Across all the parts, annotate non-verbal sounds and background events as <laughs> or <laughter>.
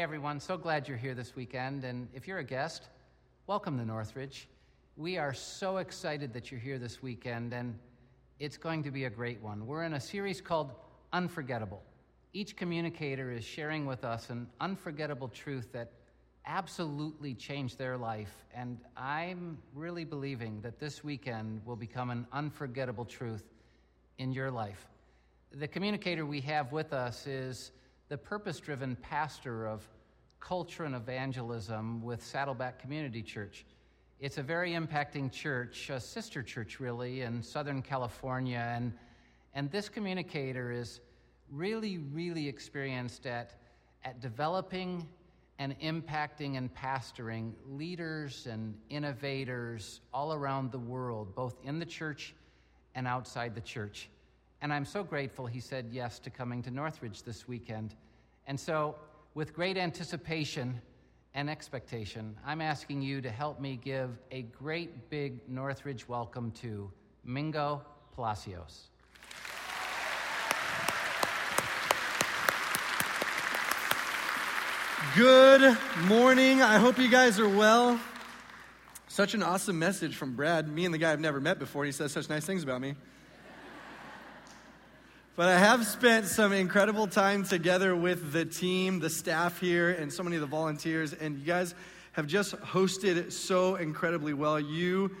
Hey everyone, so glad you're here this weekend. And if you're a guest, welcome to Northridge. We are so excited that you're here this weekend, and it's going to be a great one. We're in a series called Unforgettable. Each communicator is sharing with us an unforgettable truth that absolutely changed their life. And I'm really believing that this weekend will become an unforgettable truth in your life. The communicator we have with us is the purpose driven pastor of culture and evangelism with Saddleback Community Church. It's a very impacting church, a sister church, really, in Southern California. And, and this communicator is really, really experienced at, at developing and impacting and pastoring leaders and innovators all around the world, both in the church and outside the church. And I'm so grateful he said yes to coming to Northridge this weekend. And so, with great anticipation and expectation, I'm asking you to help me give a great big Northridge welcome to Mingo Palacios. Good morning. I hope you guys are well. Such an awesome message from Brad. Me and the guy I've never met before, he says such nice things about me. But I have spent some incredible time together with the team, the staff here, and so many of the volunteers, and you guys have just hosted so incredibly well. You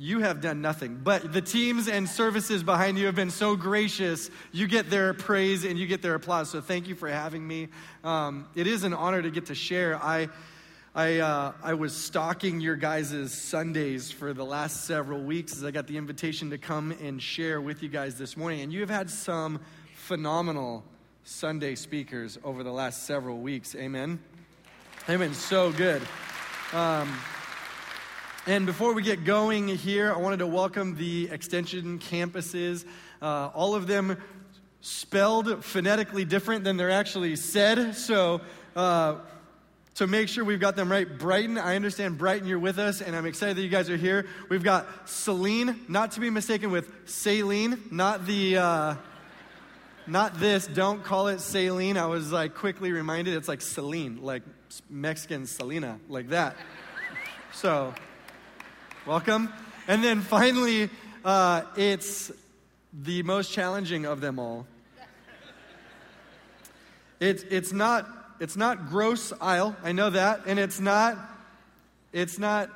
you have done nothing. But the teams and services behind you have been so gracious. You get their praise and you get their applause. So thank you for having me. Um, it is an honor to get to share. I I, uh, I was stalking your guys' Sundays for the last several weeks as I got the invitation to come and share with you guys this morning. And you have had some phenomenal Sunday speakers over the last several weeks. Amen. They've been so good. Um, and before we get going here, I wanted to welcome the extension campuses. Uh, all of them spelled phonetically different than they're actually said. So, uh, to make sure we've got them right. Brighton, I understand Brighton, you're with us, and I'm excited that you guys are here. We've got Celine, not to be mistaken with Saline, not the, uh, not this. Don't call it Saline. I was like quickly reminded it's like Celine, like Mexican Selena, like that. So, welcome. And then finally, uh, it's the most challenging of them all. It's, it's not it's not gross Isle. I know that. And it's not, it's not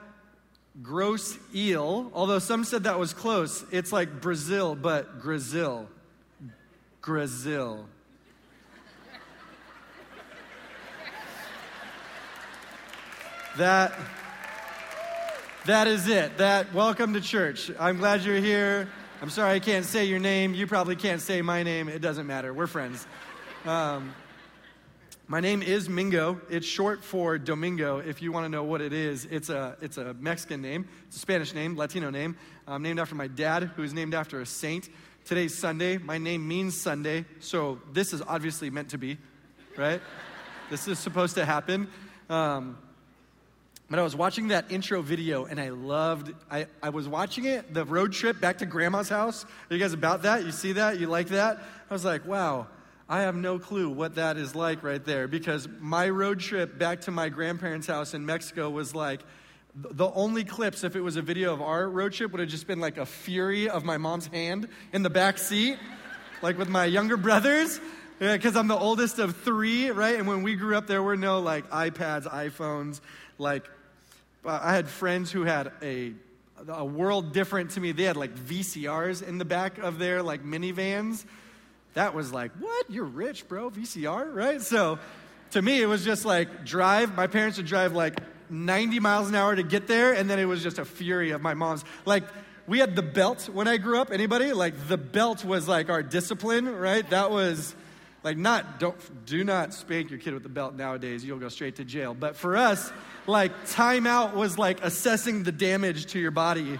gross eel, although some said that was close. It's like Brazil, but Grazil. Grazil. That that is it. That welcome to church. I'm glad you're here. I'm sorry I can't say your name. You probably can't say my name. It doesn't matter. We're friends. Um, my name is Mingo. It's short for Domingo. If you want to know what it is, it's a, it's a Mexican name, it's a Spanish name, Latino name. I'm named after my dad, who is named after a saint. Today's Sunday. My name means Sunday, so this is obviously meant to be, right? <laughs> this is supposed to happen. Um, but I was watching that intro video and I loved, I, I was watching it, the road trip back to grandma's house. Are you guys about that? You see that? You like that? I was like, wow, I have no clue what that is like right there because my road trip back to my grandparents' house in Mexico was like the only clips, if it was a video of our road trip, would have just been like a fury of my mom's hand in the back seat, like with my younger brothers, <laughs> because I'm the oldest of three, right? And when we grew up, there were no like iPads, iPhones. Like, I had friends who had a a world different to me. They had like VCRs in the back of their like minivans that was like, what? You're rich, bro? VCR, right? So to me, it was just like drive. My parents would drive like 90 miles an hour to get there, and then it was just a fury of my mom's. Like, we had the belt when I grew up. Anybody? Like, the belt was like our discipline, right? That was like not don't do not spank your kid with the belt nowadays you'll go straight to jail but for us like timeout was like assessing the damage to your body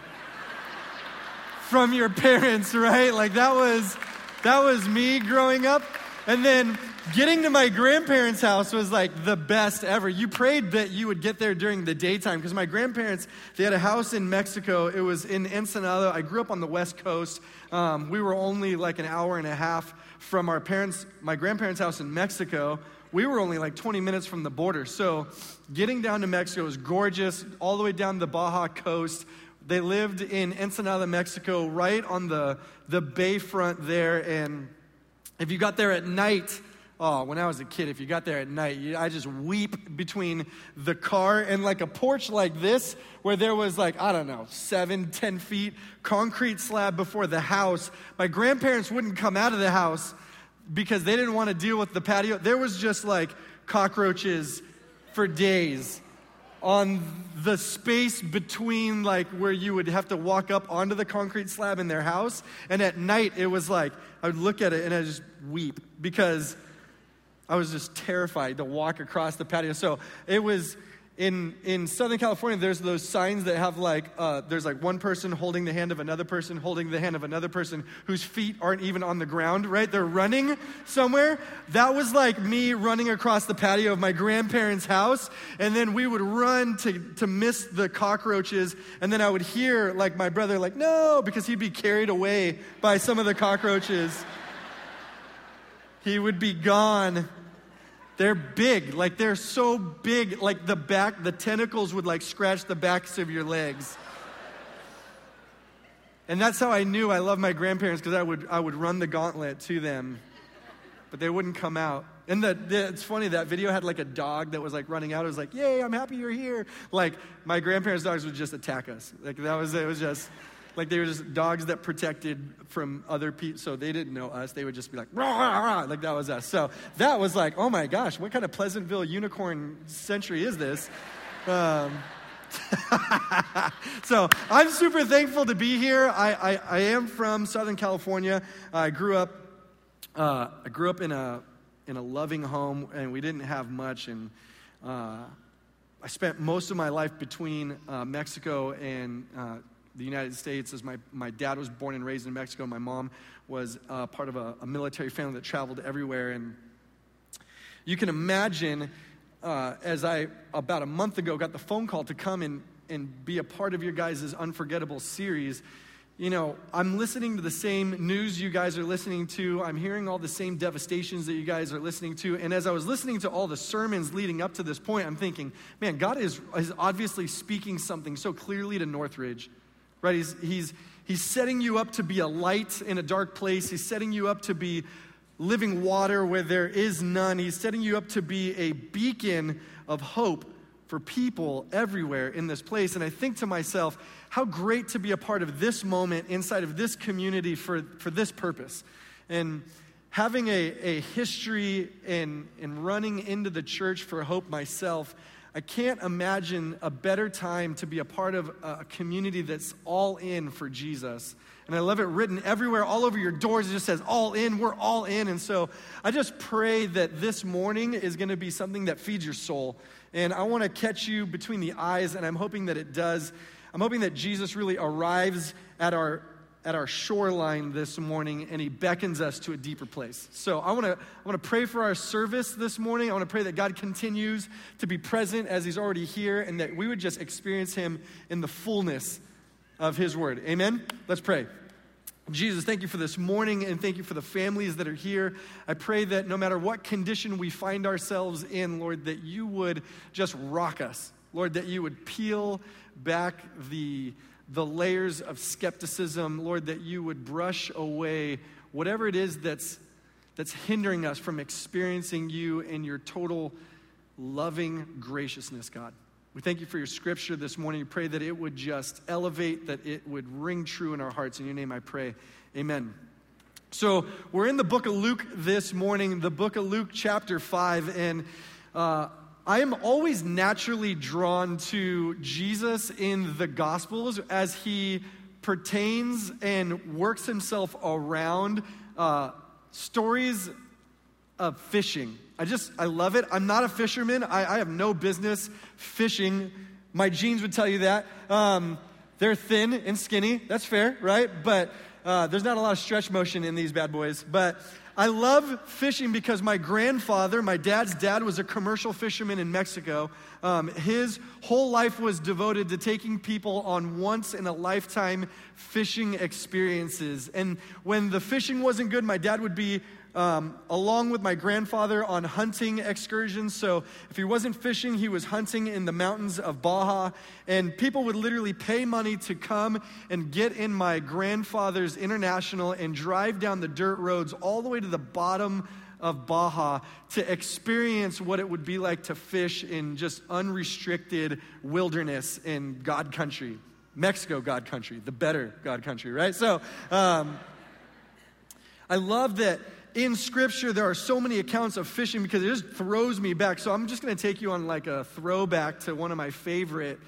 <laughs> from your parents right like that was that was me growing up. And then getting to my grandparents' house was like the best ever. You prayed that you would get there during the daytime because my grandparents, they had a house in Mexico. It was in Ensenada. I grew up on the West Coast. Um, we were only like an hour and a half from our parents, my grandparents' house in Mexico, we were only like 20 minutes from the border. So getting down to Mexico was gorgeous, all the way down the Baja coast. They lived in Ensenada, Mexico, right on the, the bayfront there. And if you got there at night, Oh, when I was a kid, if you got there at night, you, I just weep between the car and like a porch like this, where there was like, I don't know, seven, ten feet, concrete slab before the house. My grandparents wouldn't come out of the house because they didn't want to deal with the patio. There was just like cockroaches for days on the space between like where you would have to walk up onto the concrete slab in their house. And at night, it was like, I would look at it and I just weep because I was just terrified to walk across the patio. So it was in, in Southern California, there's those signs that have like, uh, there's like one person holding the hand of another person, holding the hand of another person whose feet aren't even on the ground, right? They're running somewhere. That was like me running across the patio of my grandparents' house. And then we would run to, to miss the cockroaches. And then I would hear like my brother, like, no, because he'd be carried away by some of the cockroaches. he would be gone they're big, like they're so big, like the back, the tentacles would like scratch the backs of your legs. And that's how I knew I loved my grandparents because I would, I would run the gauntlet to them, but they wouldn't come out. And the, the, it's funny, that video had like a dog that was like running out. It was like, Yay, I'm happy you're here. Like my grandparents' dogs would just attack us. Like that was, it was just, like they were just dogs that protected from other people. So they didn't know us. They would just be like, rah, rah, rah, like that was us. So that was like, oh my gosh, what kind of Pleasantville unicorn century is this? Um, <laughs> so I'm super thankful to be here. I, I, I am from Southern California. I grew up, uh, I grew up in a, in a loving home, and we didn't have much. And uh, I spent most of my life between uh, Mexico and uh, the United States as my, my dad was born and raised in Mexico. My mom was uh, part of a, a, military family that traveled everywhere. And you can imagine, uh, as I, about a month ago, got the phone call to come and, and be a part of your guys' Unforgettable series. You know, I'm listening to the same news you guys are listening to. I'm hearing all the same devastations that you guys are listening to. And as I was listening to all the sermons leading up to this point, I'm thinking, man, God is, is obviously speaking something so clearly to Northridge right? He's, he's, he's setting you up to be a light in a dark place. He's setting you up to be living water where there is none. He's setting you up to be a beacon of hope for people everywhere in this place. And I think to myself, how great to be a part of this moment inside of this community for, for this purpose. And having a, a history in, in running into the church for hope myself, I can't imagine a better time to be a part of a community that's all in for Jesus. And I love it written everywhere, all over your doors. It just says, all in. We're all in. And so I just pray that this morning is going to be something that feeds your soul. And I want to catch you between the eyes, and I'm hoping that it does. I'm hoping that Jesus really arrives at our at our shoreline this morning and he beckons us to a deeper place. So I want to I want to pray for our service this morning. I want to pray that God continues to be present as he's already here and that we would just experience him in the fullness of his word. Amen. Let's pray. Jesus, thank you for this morning and thank you for the families that are here. I pray that no matter what condition we find ourselves in, Lord, that you would just rock us. Lord, that you would peel back the the layers of skepticism, Lord, that you would brush away whatever it is that's, that's hindering us from experiencing you and your total loving graciousness, God. We thank you for your scripture this morning. We pray that it would just elevate, that it would ring true in our hearts. In your name I pray. Amen. So, we're in the book of Luke this morning, the book of Luke, chapter 5. And uh, I am always naturally drawn to Jesus in the Gospels as he pertains and works himself around uh, stories of fishing. I just, I love it. I'm not a fisherman, I, I have no business fishing. My genes would tell you that. Um, they're thin and skinny, that's fair, right? But uh, there's not a lot of stretch motion in these bad boys. But I love fishing because my grandfather, my dad's dad, was a commercial fisherman in Mexico. Um, his whole life was devoted to taking people on once in a lifetime fishing experiences. And when the fishing wasn't good, my dad would be um, along with my grandfather on hunting excursions. So if he wasn't fishing, he was hunting in the mountains of Baja. And people would literally pay money to come and get in my grandfather's international and drive down the dirt roads all the way to the bottom of Baja to experience what it would be like to fish in just unrestricted wilderness in God country. Mexico, God country, the better God country, right? So, um, I love that in scripture there are so many accounts of fishing because it just throws me back. So I'm just going to take you on like a throwback to one of my favorite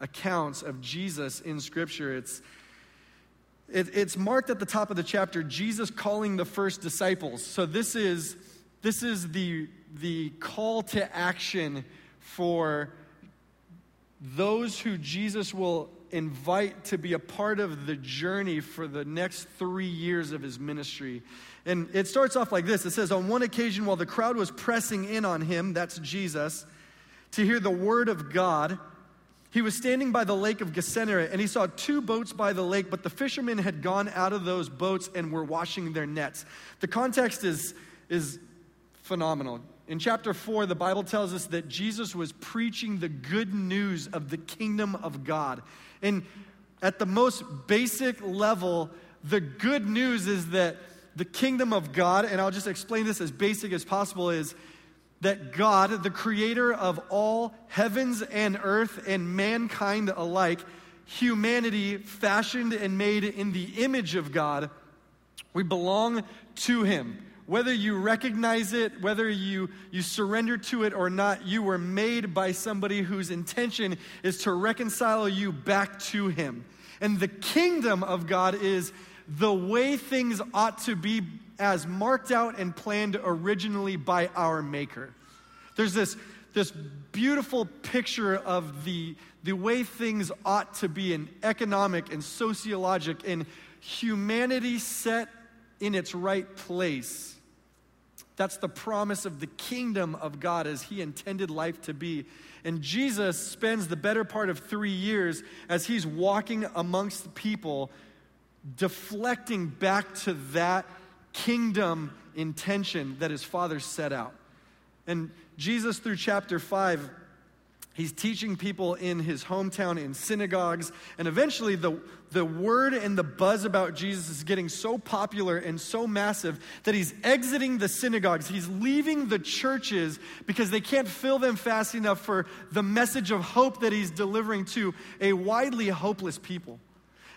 accounts of Jesus in scripture. It's it, it's marked at the top of the chapter Jesus calling the first disciples. So this is this is the the call to action for those who Jesus will invite to be a part of the journey for the next three years of his ministry. And it starts off like this it says, On one occasion, while the crowd was pressing in on him, that's Jesus, to hear the word of God, he was standing by the lake of Gennesaret and he saw two boats by the lake, but the fishermen had gone out of those boats and were washing their nets. The context is, is phenomenal. In chapter 4, the Bible tells us that Jesus was preaching the good news of the kingdom of God. And at the most basic level, the good news is that the kingdom of God, and I'll just explain this as basic as possible, is that God, the creator of all heavens and earth and mankind alike, humanity fashioned and made in the image of God, we belong to Him. Whether you recognize it, whether you, you surrender to it or not, you were made by somebody whose intention is to reconcile you back to Him. And the kingdom of God is the way things ought to be as marked out and planned originally by our Maker. There's this, this beautiful picture of the, the way things ought to be in economic and sociologic and humanity set in its right place. That's the promise of the kingdom of God as He intended life to be. And Jesus spends the better part of three years as He's walking amongst people deflecting back to that kingdom intention that his father set out. And Jesus, through chapter 5, he's teaching people in his hometown in synagogues. And eventually, the, the word and the buzz about Jesus is getting so popular and so massive that he's exiting the synagogues. He's leaving the churches because they can't fill them fast enough for the message of hope that he's delivering to a widely hopeless people.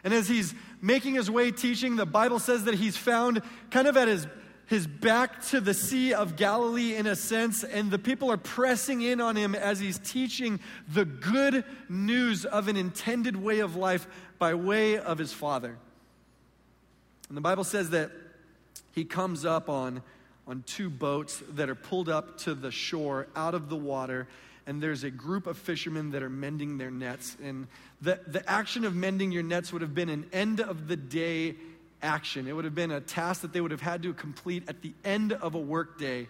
And as he's making his way teaching, the Bible says that he's found kind of at his, his back to the Sea of Galilee in a sense, and the people are pressing in on him as he's teaching the good news of an intended way of life by way of his Father. And the Bible says that he comes up on, on two boats that are pulled up to the shore out of the water and there's a group of fishermen that are mending their nets. And the, the action of mending your nets would have been an end of the day action. It would have been a task that they would have had to complete at the end of a workday.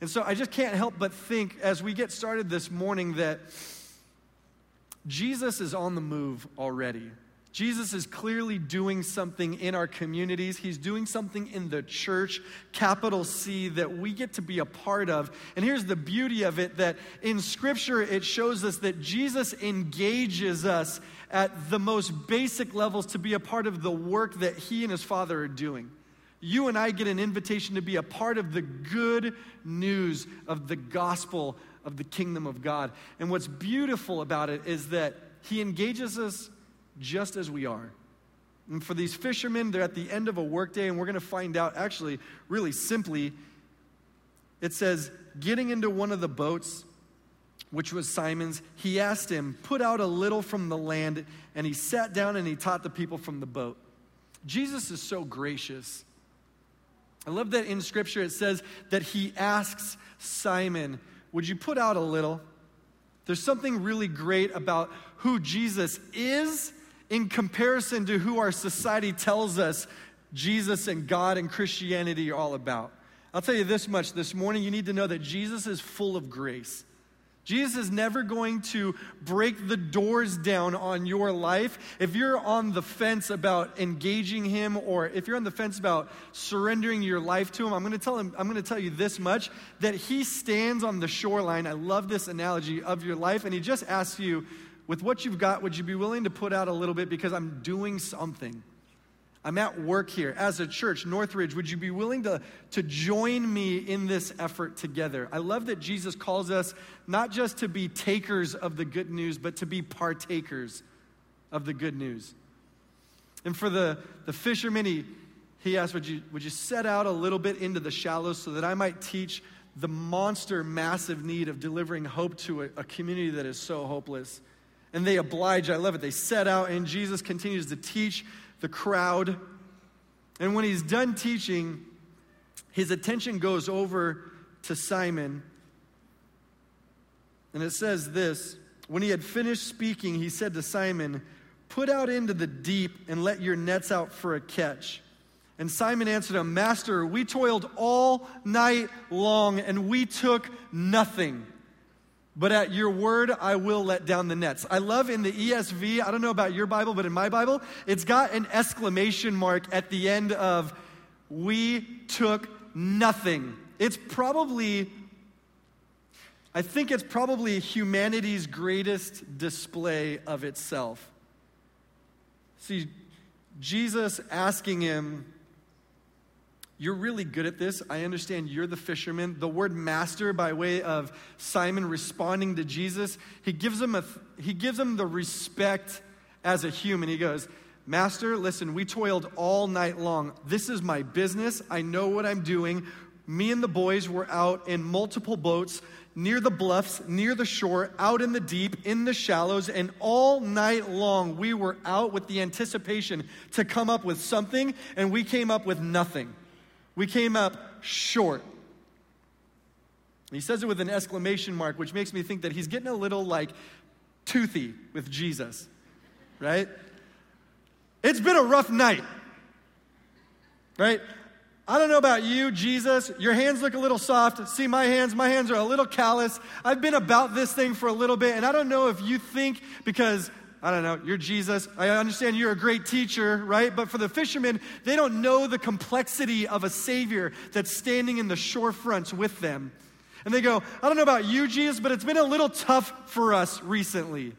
And so I just can't help but think as we get started this morning that Jesus is on the move already. Jesus is clearly doing something in our communities. He's doing something in the church, capital C, that we get to be a part of. And here's the beauty of it that in Scripture, it shows us that Jesus engages us at the most basic levels to be a part of the work that He and His Father are doing. You and I get an invitation to be a part of the good news of the gospel of the kingdom of God. And what's beautiful about it is that He engages us just as we are. And for these fishermen, they're at the end of a workday, and we're going to find out actually, really simply, it says, getting into one of the boats, which was Simon's, he asked him, Put out a little from the land, and he sat down and he taught the people from the boat. Jesus is so gracious. I love that in Scripture it says that he asks Simon, Would you put out a little? There's something really great about who Jesus is in comparison to who our society tells us Jesus and God and Christianity are all about. I'll tell you this much this morning you need to know that Jesus is full of grace. Jesus is never going to break the doors down on your life. If you're on the fence about engaging him or if you're on the fence about surrendering your life to him, I'm going to tell him I'm going to tell you this much that he stands on the shoreline. I love this analogy of your life and he just asks you with what you've got, would you be willing to put out a little bit because I'm doing something? I'm at work here as a church, Northridge. Would you be willing to, to join me in this effort together? I love that Jesus calls us not just to be takers of the good news, but to be partakers of the good news. And for the, the fishermen, he, he asked, would you, would you set out a little bit into the shallows so that I might teach the monster, massive need of delivering hope to a, a community that is so hopeless? And they oblige. I love it. They set out, and Jesus continues to teach the crowd. And when he's done teaching, his attention goes over to Simon. And it says this When he had finished speaking, he said to Simon, Put out into the deep and let your nets out for a catch. And Simon answered him, Master, we toiled all night long and we took nothing but at your word I will let down the nets. I love in the ESV, I don't know about your Bible, but in my Bible, it's got an exclamation mark at the end of, we took nothing. It's probably, I think it's probably humanity's greatest display of itself. See, Jesus asking him, you're really good at this. I understand you're the fisherman. The word master, by way of Simon responding to Jesus, he gives him, a, he gives him the respect as a human. He goes, Master, listen, we toiled all night long. This is my business. I know what I'm doing. Me and the boys were out in multiple boats near the bluffs, near the shore, out in the deep, in the shallows, and all night long we were out with the anticipation to come up with something, and we came up with nothing. We came up short. He says it with an exclamation mark, which makes me think that he's getting a little like toothy with Jesus, right? It's been a rough night, right? I don't know about you, Jesus. Your hands look a little soft. See my hands? My hands are a little callous. I've been about this thing for a little bit, and I don't know if you think because I don't know, you're Jesus. I understand you're a great teacher, right? But for the fishermen, they don't know the complexity of a Savior that's standing in the shore fronts with them. And they go, I don't know about you, Jesus, but it's been a little tough for us recently.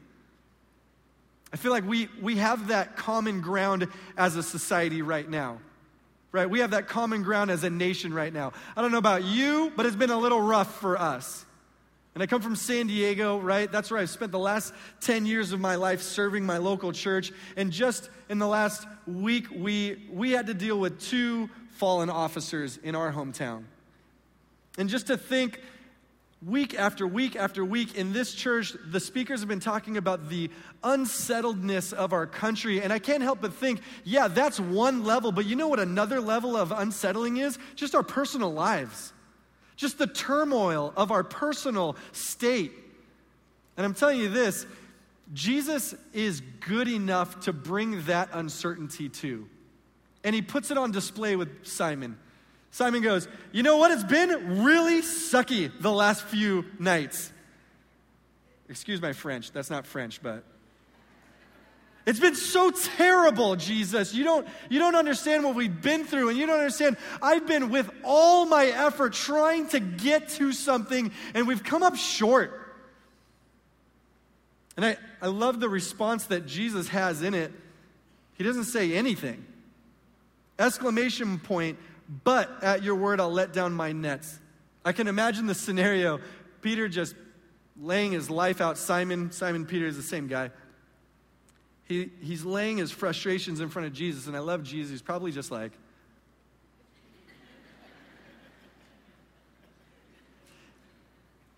I feel like we, we have that common ground as a society right now. Right? We have that common ground as a nation right now. I don't know about you, but it's been a little rough for us. And I come from San Diego, right? That's where I've spent the last 10 years of my life serving my local church. And just in the last week, we, we had to deal with two fallen officers in our hometown. And just to think, week after week after week in this church, the speakers have been talking about the unsettledness of our country. And I can't help but think, yeah, that's one level. But you know what another level of unsettling is? Just our personal lives just the turmoil of our personal state. And I'm telling you this Jesus is good enough to bring that uncertainty to. And he puts it on display with Simon. Simon goes, You know what? It's been really sucky the last few nights. Excuse my French. That's not French, but it's been so terrible, Jesus. You don't, you don't understand what we've been through, and you don't understand. I've been with all my effort trying to get to something, and we've come up short. And I, I love the response that Jesus has in it. He doesn't say anything. Exclamation point, but at your word, I'll let down my nets. I can imagine the scenario Peter just laying his life out. Simon, Simon Peter is the same guy he, he's laying his frustrations in front of Jesus, and I love Jesus. He's probably just like,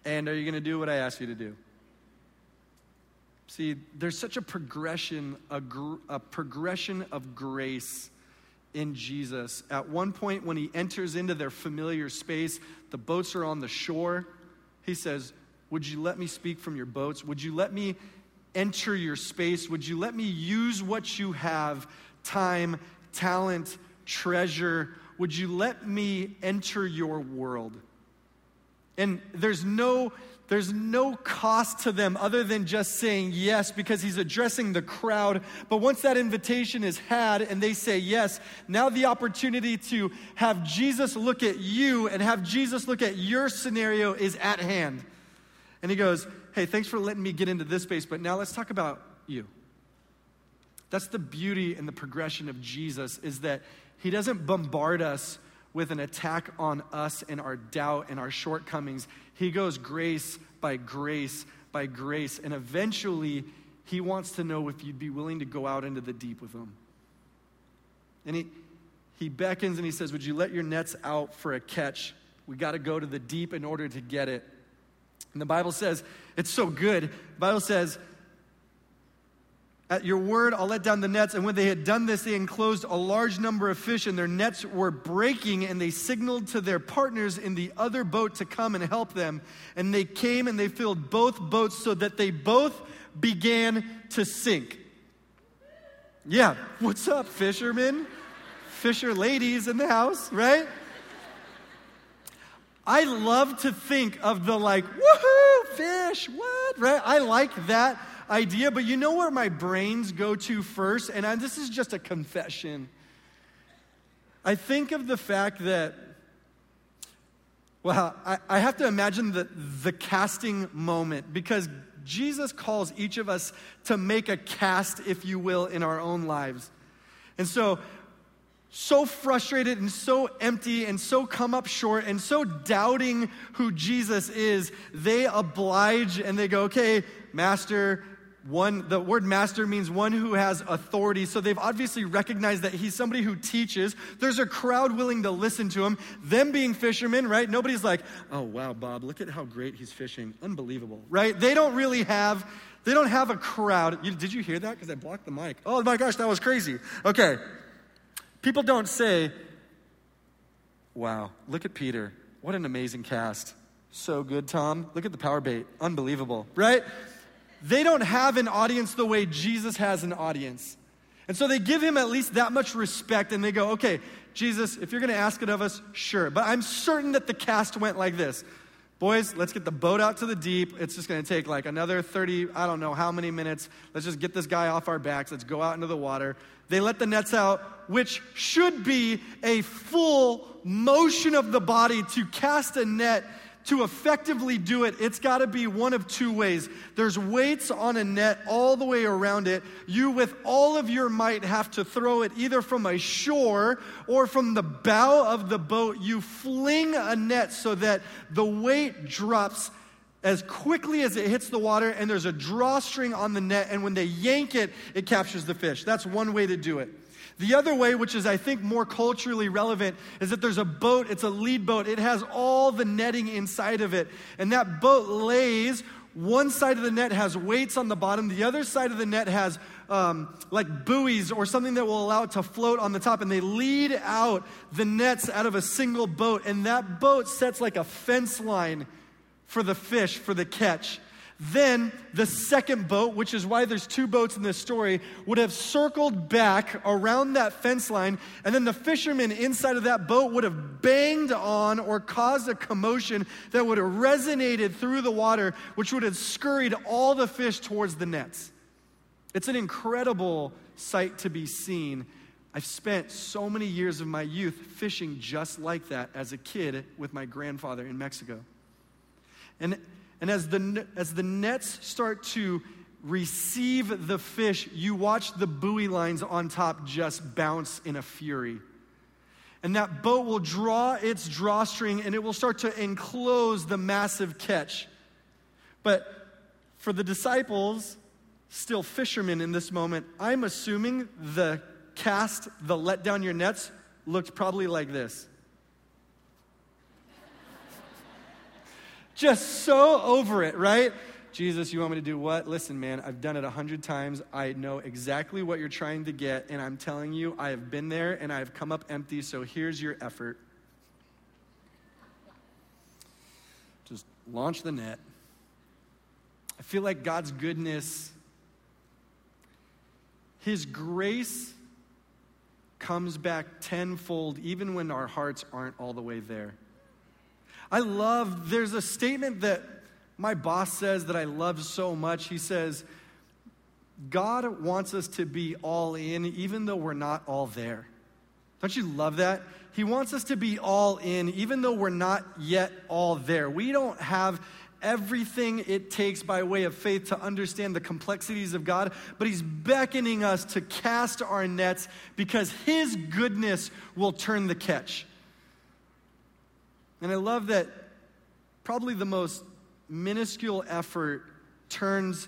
And are you going to do what I ask you to do? See, there's such a progression, a, gr- a, progression of grace in Jesus. At one point, when he enters into their familiar space, the boats are on the shore. He says, Would you let me speak from your boats? Would you let me enter your space? Would you let me use what you have time, talent, treasure? Would you let me enter your world? And there's no there's no cost to them other than just saying yes because he's addressing the crowd. But once that invitation is had and they say yes, now the opportunity to have Jesus look at you and have Jesus look at your scenario is at hand. And he goes, Hey, thanks for letting me get into this space, but now let's talk about you. That's the beauty and the progression of Jesus is that he doesn't bombard us with an attack on us and our doubt and our shortcomings. He goes grace by grace by grace. And eventually, he wants to know if you'd be willing to go out into the deep with him. And he, he beckons and he says, Would you let your nets out for a catch? We got to go to the deep in order to get it. And the Bible says, it's so good. The Bible says, at your word, I'll let down the nets. And when they had done this, they enclosed a large number of fish, and their nets were breaking. And they signaled to their partners in the other boat to come and help them. And they came and they filled both boats so that they both began to sink. Yeah, what's up, fishermen? Fisher ladies in the house, right? I love to think of the like, woohoo, fish, what, right? I like that idea, but you know where my brains go to first? And I, this is just a confession. I think of the fact that, well, I, I have to imagine the, the casting moment because Jesus calls each of us to make a cast, if you will, in our own lives. And so, so frustrated and so empty and so come up short and so doubting who Jesus is, they oblige and they go, okay, Master, one the word master means one who has authority. So they've obviously recognized that he's somebody who teaches. There's a crowd willing to listen to him. Them being fishermen right? Nobody's like oh wow bob look at how great he's fishing. Unbelievable right? They don't really have they don't have a crowd. You, did you hear that? Because i blocked the mic. Oh my gosh that was crazy. Okay people don't say wow look at peter. What an amazing cast. So good tom. Look at the power bait. Unbelievable. Right? They don't have an audience the way Jesus has an audience. And so they give him at least that much respect and they go, okay, Jesus, if you're going to ask it of us, sure. But I'm certain that the cast went like this Boys, let's get the boat out to the deep. It's just going to take like another 30, I don't know how many minutes. Let's just get this guy off our backs. Let's go out into the water. They let the nets out, which should be a full motion of the body to cast a net to effectively do it, it's got to be one of two ways. There's weights on a net all the way around it. You, with all of your might, have to throw it either from a shore or from the bow of the boat. You fling a net so that the weight drops as quickly as it hits the water, and there's a drawstring on the net, and when they yank it, it captures the fish. That's one way to do it. The other way, which is I think more culturally relevant, is that there's a boat, it's a lead boat. It has all the netting inside of it. And that boat lays, one side of the net has weights on the bottom, the other side of the net has um, like buoys or something that will allow it to float on the top. And they lead out the nets out of a single boat. And that boat sets like a fence line for the fish, for the catch. Then the second boat, which is why there's two boats in this story, would have circled back around that fence line, and then the fishermen inside of that boat would have banged on or caused a commotion that would have resonated through the water, which would have scurried all the fish towards the nets. It's an incredible sight to be seen. I've spent so many years of my youth fishing just like that as a kid with my grandfather in Mexico. And and as the, as the nets start to receive the fish, you watch the buoy lines on top just bounce in a fury. And that boat will draw its drawstring and it will start to enclose the massive catch. But for the disciples, still fishermen in this moment, I'm assuming the cast, the let down your nets, looked probably like this. Just so over it, right? Jesus, you want me to do what? Listen, man, I've done it a hundred times. I know exactly what you're trying to get, and I'm telling you, I have been there and I have come up empty, so here's your effort. Just launch the net. I feel like God's goodness, His grace comes back tenfold, even when our hearts aren't all the way there. I love, there's a statement that my boss says that I love so much. He says, God wants us to be all in, even though we're not all there. Don't you love that? He wants us to be all in, even though we're not yet all there. We don't have everything it takes by way of faith to understand the complexities of God, but He's beckoning us to cast our nets because His goodness will turn the catch. And I love that probably the most minuscule effort turns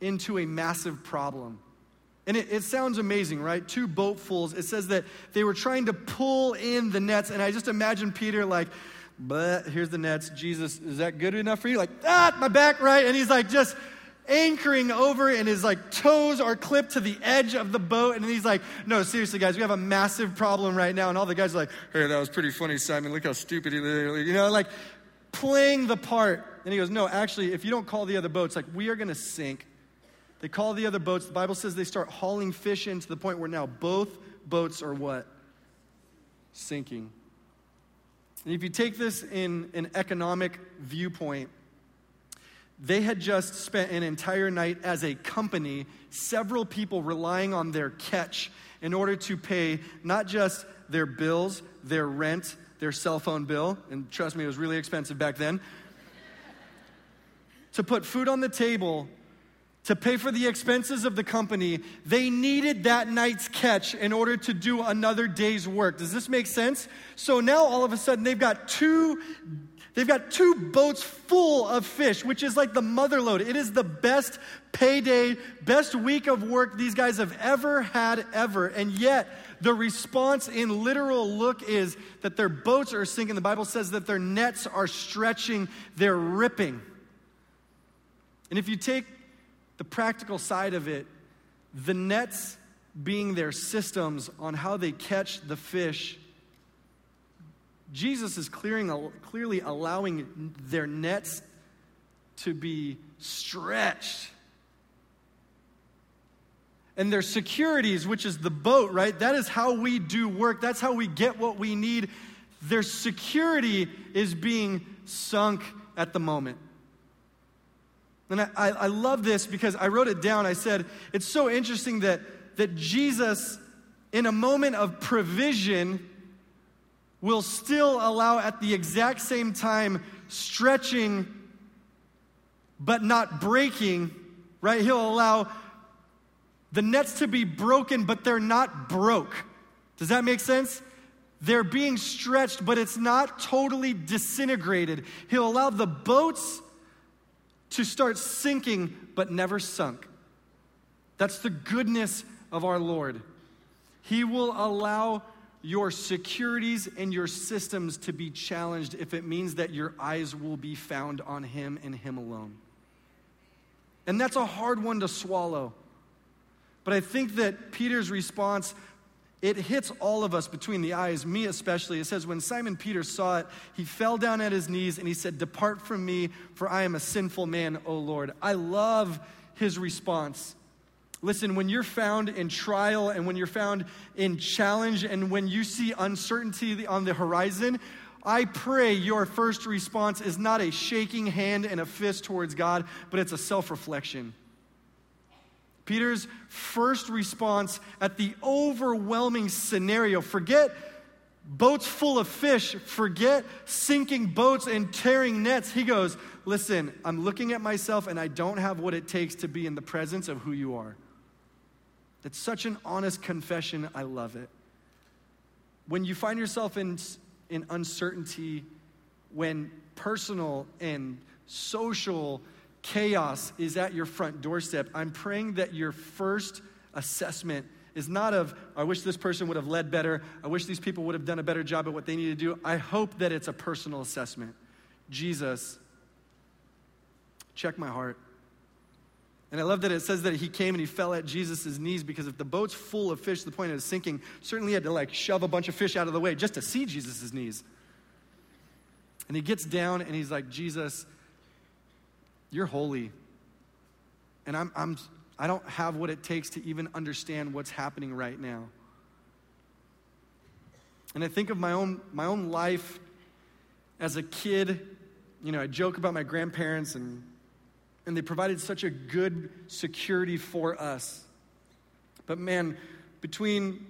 into a massive problem. And it, it, sounds amazing, right? Two boatfuls. It says that they were trying to pull in the nets. And I just imagine Peter like, but here's the nets. Jesus, is that good enough for you? Like, ah, my back, right? And he's like just anchoring over and his like toes are clipped to the edge of the boat. And he's like, no, seriously, guys, we have a massive problem right now. And all the guys are like, hey, that was pretty funny, Simon. Look how stupid he is. You know, like playing the part. And he goes, no, actually, if you don't call the other boats, like we are going to sink. They call the other boats. The Bible says they start hauling fish in to the point where now both boats are what? Sinking. And if you take this in an economic viewpoint, they had just spent an entire night as a company, several people relying on their catch in order to pay not just their bills, their rent, their cell phone bill, and trust me, it was really expensive back then, to put food on the table to pay for the expenses of the company, they needed that night's catch in order to do another day's work. Does this make sense? So now all of a sudden they've got two they've got two boats full of fish, which is like the mother lode. It is the best payday, best week of work these guys have ever had ever. And yet the response in literal look is that their boats are sinking. The Bible says that their nets are stretching, they're ripping. And if you take the practical side of it, the nets being their systems on how they catch the fish, Jesus is clearing, clearly allowing their nets to be stretched. And their securities, which is the boat, right? That is how we do work. That's how we get what we need. Their security is being sunk at the moment. And I, I, love this because I wrote it down. I said, it's so interesting that, that Jesus, in a moment of provision, will still allow at the exact same time stretching but not breaking, right? He'll allow the nets to be broken, but they're not broke. Does that make sense? They're being stretched, but it's not totally disintegrated. He'll allow the boats to start sinking but never sunk. That's the goodness of our Lord. He will allow your securities and your systems to be challenged if it means that your eyes will be found on Him and Him alone. And that's a hard one to swallow. But I think that Peter's response it hits all of us between the eyes, me especially. It says, When Simon Peter saw it, he fell down at his knees and he said, Depart from me, for I am a sinful man, O Lord. I love his response. Listen, when you're found in trial and when you're found in challenge and when you see uncertainty on the horizon, I pray your first response is not a shaking hand and a fist towards God, but it's a self reflection. Peter's first response at the overwhelming scenario forget boats full of fish, forget sinking boats and tearing nets. He goes, Listen, I'm looking at myself and I don't have what it takes to be in the presence of who you are. That's such an honest confession. I love it. When you find yourself in, in uncertainty, when personal and social chaos is at your front doorstep, I'm praying that your first assessment is not of, I wish this person would have led better. I wish these people would have done a better job at what they need to do. I hope that it's a personal assessment. Jesus, check my heart. And I love that it says that he came and he fell at Jesus' knees because if the boat's full of fish the point of sinking, certainly had to like shove a bunch of fish out of the way just to see Jesus' knees. And he gets down and he's like, Jesus, you're holy. And I'm, I'm, I don't have what it takes to even understand what's happening right now. And I think of my own, my own life as a kid you know, I joke about my grandparents, and, and they provided such a good security for us. But man, between,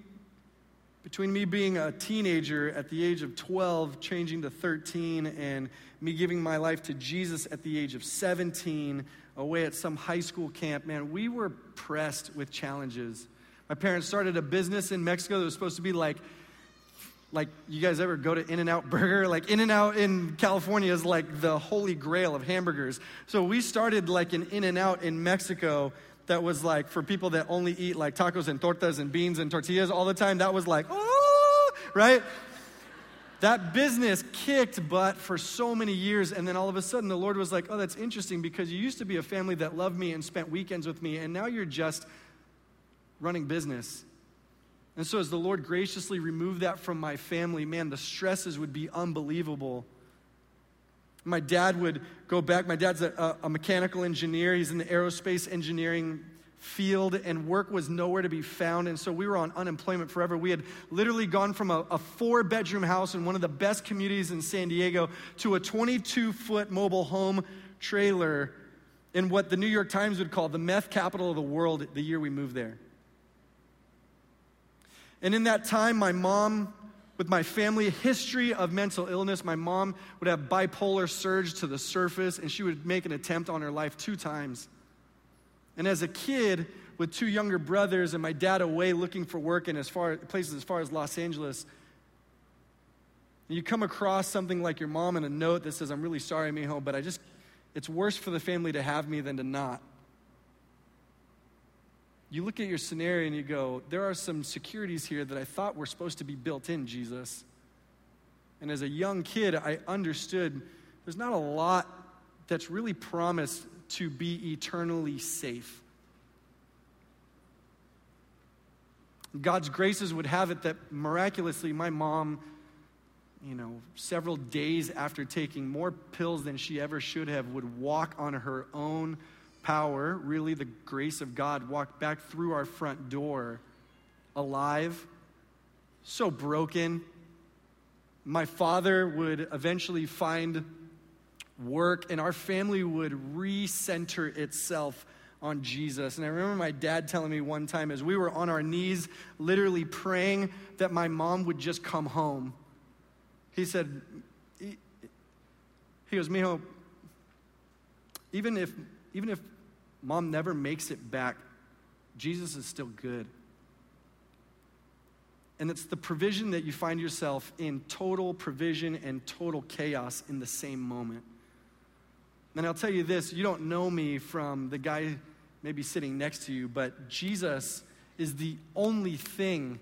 between me being a teenager at the age of 12, changing to 13, and me giving my life to Jesus at the age of 17, away at some high school camp, man, we were pressed with challenges. My parents started a business in Mexico that was supposed to be like, like you guys ever go to in and out burger? Like in and out in california is like the holy grail of hamburgers. So we started like an in and out in mexico that was like for people that only eat like tacos and tortas and beans and tortillas all the time that was like oh right? That business kicked butt for so many years and then all of a sudden the lord was like oh that's interesting because you used to be a family that loved me and spent weekends with me and now you're just running business and so, as the Lord graciously removed that from my family, man, the stresses would be unbelievable. My dad would go back. My dad's a, a, mechanical engineer, he's in the aerospace engineering field, and work was nowhere to be found. And so we were on unemployment forever. We had literally gone from a, a four bedroom house in one of the best communities in San Diego to a 22 foot mobile home trailer in what the New York Times would call the meth capital of the world the year we moved there. And in that time, my mom, with my family history of mental illness, my mom would have bipolar surge to the surface, and she would make an attempt on her life two times. And as a kid, with two younger brothers and my dad away looking for work in as far places as far as Los Angeles, you come across something like your mom in a note that says, I'm really sorry, mijo, but I just, it's worse for the family to have me than to not you look at your scenario and you go, there are some securities here that I thought were supposed to be built in, Jesus. And as a young kid, I understood there's not a lot that's really promised to be eternally safe. God's graces would have it that miraculously my mom, you know, several days after taking more pills than she ever should have, would walk on her own power, really the grace of God, walked back through our front door alive, so broken. My father would eventually find work, and our family would recenter itself on Jesus. And I remember my dad telling me one time as we were on our knees, literally praying that my mom would just come home. He said, he, goes, Mijo, even if even if mom never makes it back, Jesus is still good. And it's the provision that you find yourself in total provision and total chaos in the same moment. And I'll tell you this you don't know me from the guy maybe sitting next to you, but Jesus is the only thing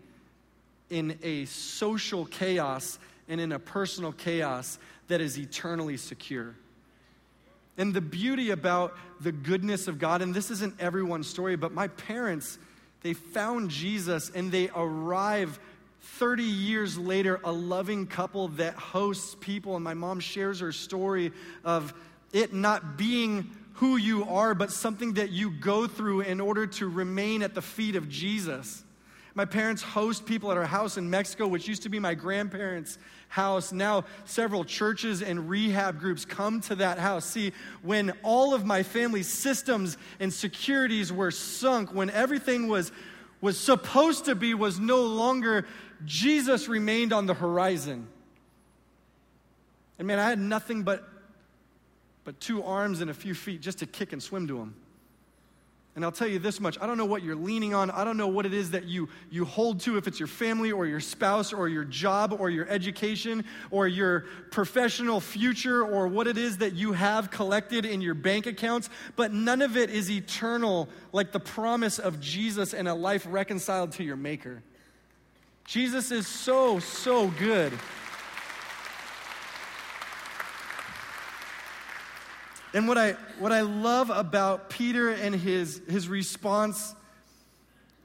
in a social chaos and in a personal chaos that is eternally secure. And the beauty about the goodness of God, and this isn't everyone's story, but my parents, they found Jesus and they arrive 30 years later, a loving couple that hosts people. And my mom shares her story of it not being who you are, but something that you go through in order to remain at the feet of Jesus. My parents host people at our house in Mexico, which used to be my grandparents' house. Now, several churches and rehab groups come to that house. See, when all of my family's systems and securities were sunk, when everything was, was supposed to be, was no longer, Jesus remained on the horizon. And man, I had nothing but, but two arms and a few feet just to kick and swim to him. And I'll tell you this much I don't know what you're leaning on. I don't know what it is that you, you hold to, if it's your family or your spouse or your job or your education or your professional future or what it is that you have collected in your bank accounts, but none of it is eternal like the promise of Jesus and a life reconciled to your Maker. Jesus is so, so good. And what I, what I love about Peter and his, his response,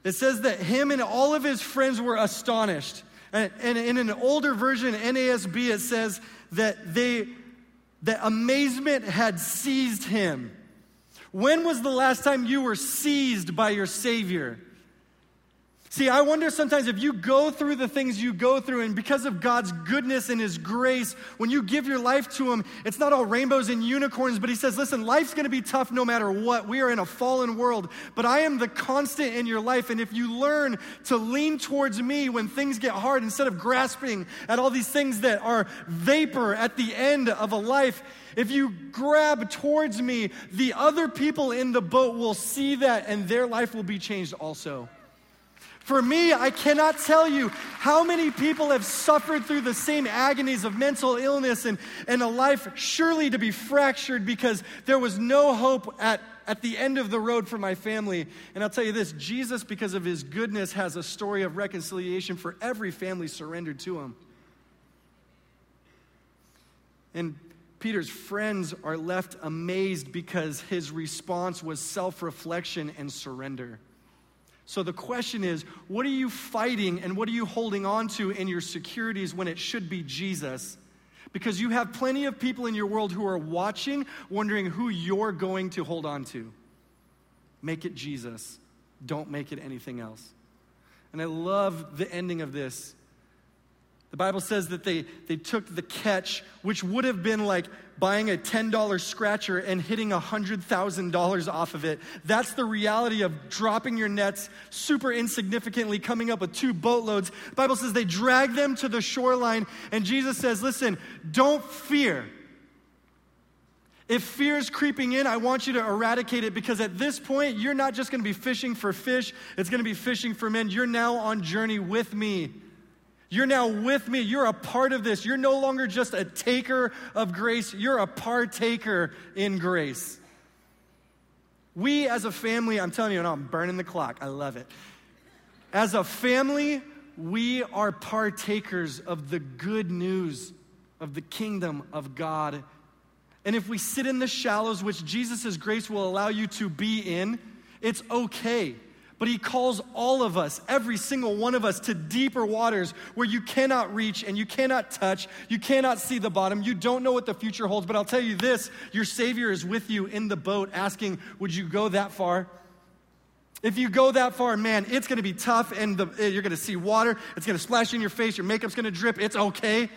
it says that him and all of his friends were astonished. And, and in an older version, NASB, it says that they, that amazement had seized him. When was the last time you were seized by your Savior? See, I wonder sometimes if you go through the things you go through, and because of God's goodness and His grace, when you give your life to Him, it's not all rainbows and unicorns, but He says, Listen, life's gonna be tough no matter what. We are in a fallen world, but I am the constant in your life. And if you learn to lean towards me when things get hard, instead of grasping at all these things that are vapor at the end of a life, if you grab towards me, the other people in the boat will see that and their life will be changed also. For me, I cannot tell you how many people have suffered through the same agonies of mental illness and, and a life surely to be fractured because there was no hope at, at the end of the road for my family. And I'll tell you this Jesus, because of his goodness, has a story of reconciliation for every family surrendered to him. And Peter's friends are left amazed because his response was self reflection and surrender. So the question is what are you fighting and what are you holding on to in your securities when it should be Jesus? Because you have plenty of people in your world who are watching, wondering who you're going to hold on to. Make it Jesus. Don't make it anything else. And I love the ending of this. The Bible says that they, they took the catch, which would have been like buying a $10 scratcher and hitting $100,000 off of it. That's the reality of dropping your nets super insignificantly, coming up with two boatloads. The Bible says they drag them to the shoreline, and Jesus says, Listen, don't fear. If fear is creeping in, I want you to eradicate it because at this point, you're not just going to be fishing for fish, it's going to be fishing for men. You're now on journey with me. You're now with me. You're a part of this. You're no longer just a taker of grace, you're a partaker in grace. We as a family, I'm telling you, and I'm burning the clock. I love it. As a family, we are partakers of the good news of the kingdom of God. And if we sit in the shallows, which Jesus' grace will allow you to be in, it's okay. But he calls all of us, every single one of us, to deeper waters where you cannot reach and you cannot touch, you cannot see the bottom, you don't know what the future holds. But I'll tell you this your Savior is with you in the boat asking, Would you go that far? If you go that far, man, it's gonna be tough and the, eh, you're gonna see water, it's gonna splash in your face, your makeup's gonna drip, it's okay.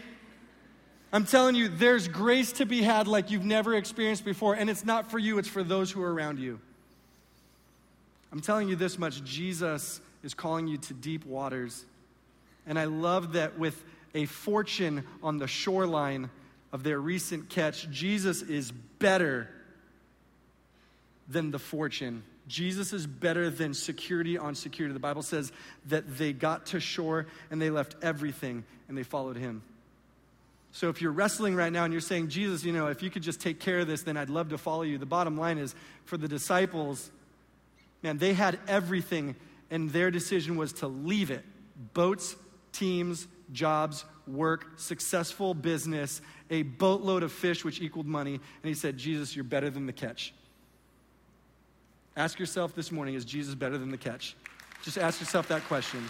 I'm telling you, there's grace to be had like you've never experienced before, and it's not for you, it's for those who are around you. I'm telling you this much Jesus is calling you to deep waters. And I love that with a fortune on the shoreline of their recent catch, Jesus is better than the fortune. Jesus is better than security on security. The Bible says that they got to shore and they left everything and they followed him. So if you're wrestling right now and you're saying, Jesus, you know, if you could just take care of this, then I'd love to follow you. The bottom line is for the disciples, Man, they had everything, and their decision was to leave it boats, teams, jobs, work, successful business, a boatload of fish, which equaled money. And he said, Jesus, you're better than the catch. Ask yourself this morning is Jesus better than the catch? Just ask yourself that question.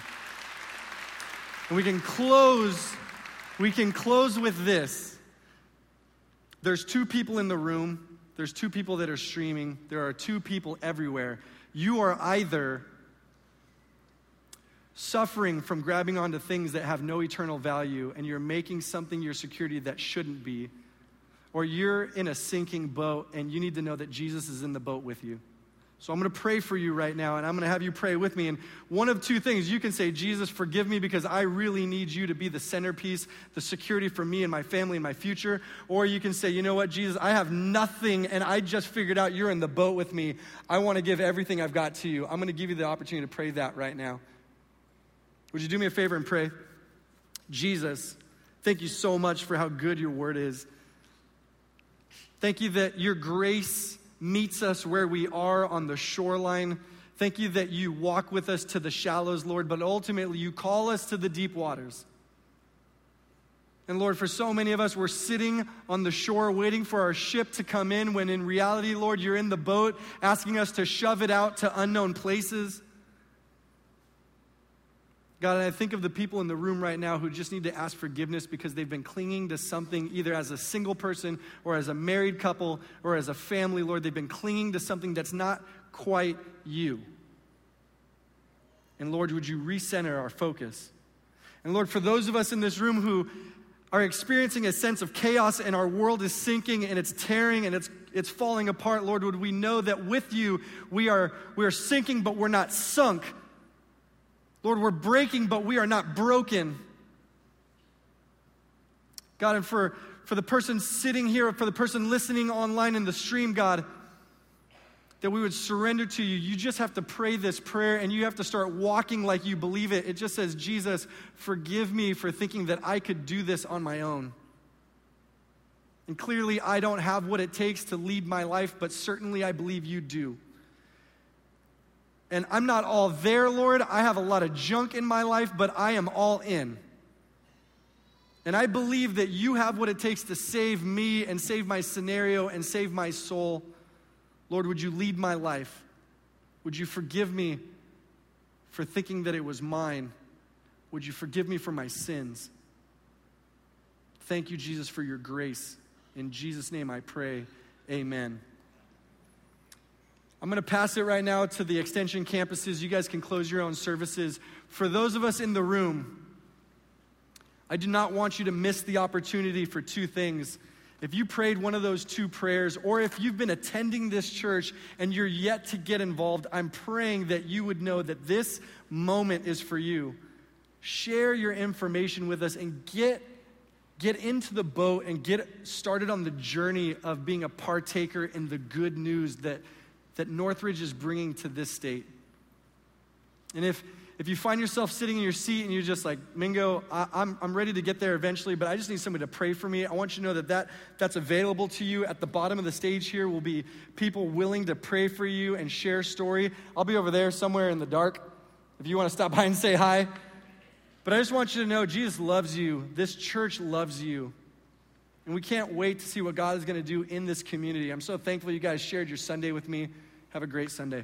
And we can close we can close with this. There's two people in the room. There's two people that are streaming. There are two people everywhere you are either suffering from grabbing onto things that have no eternal value and you're making something your security that shouldn't be, or you're in a sinking boat and you need to know that Jesus is in the boat with you. So I'm going to pray for you right now, and I'm going to have you pray with me. And one of two things you can say, Jesus, forgive me because I really need you to be the centerpiece, the security for me and my family and my future. Or you can say, you know what, Jesus, I have nothing, and I just figured out you're in the boat with me. I want to give everything I've got to you. I'm going to give you the opportunity to pray that right now. Would you do me a favor and pray? Jesus, thank you so much for how good your word is. Thank you that your grace meets us where we are on the shoreline. Thank you that you walk with us to the shallows, Lord, but ultimately you call us to the deep waters. And Lord, for so many of us, we're sitting on the shore waiting for our ship to come in when in reality, Lord, you're in the boat asking us to shove it out to unknown places. God, and I think of the people in the room right now who just need to ask forgiveness because they've been clinging to something either as a single person or as a married couple or as a family, Lord. They've been clinging to something that's not quite you. And Lord, would you recenter our focus? And Lord, for those of us in this room who are experiencing a sense of chaos and our world is sinking and it's tearing and it's, it's falling apart, Lord, would we know that with you we are, we are sinking, but we're not sunk. Lord, we're breaking, but we are not broken. God, and for, for the person sitting here, for the person listening online in the stream, God, that we would surrender to you. You just have to pray this prayer and you have to start walking like you believe it. It just says, Jesus, forgive me for thinking that I could do this on my own. And clearly, I don't have what it takes to lead my life, but certainly I believe you do. And I'm not all there, Lord. I have a lot of junk in my life, but I am all in. And I believe that you have what it takes to save me and save my scenario and save my soul. Lord, would you lead my life? Would you forgive me for thinking that it was mine? Would you forgive me for my sins? Thank you, Jesus, for your grace. In Jesus' name I pray. Amen. I'm going to pass it right now to the extension campuses. You guys can close your own services. For those of us in the room, I do not want you to miss the opportunity for two things if you prayed one of those two prayers, or if you've been attending this church and you're yet to get involved, I'm praying that you would know that this moment is for you. Share your information with us and get, get into the boat and get started on the journey of being a partaker in the good news that, that Northridge is bringing to this state. And if if you find yourself sitting in your seat and you're just like, Mingo, I, am I'm, I'm ready to get there eventually, but I just need somebody to pray for me, I want you to know that, that that's available to you. At the bottom of the stage here will be people willing to pray for you and share story. I'll be over there somewhere in the dark if you want to stop by and say hi. But I just want you to know Jesus loves you. This church loves you. And we can't wait to see what God is going to do in this community. I'm so thankful you guys shared your Sunday with me. Have a great Sunday.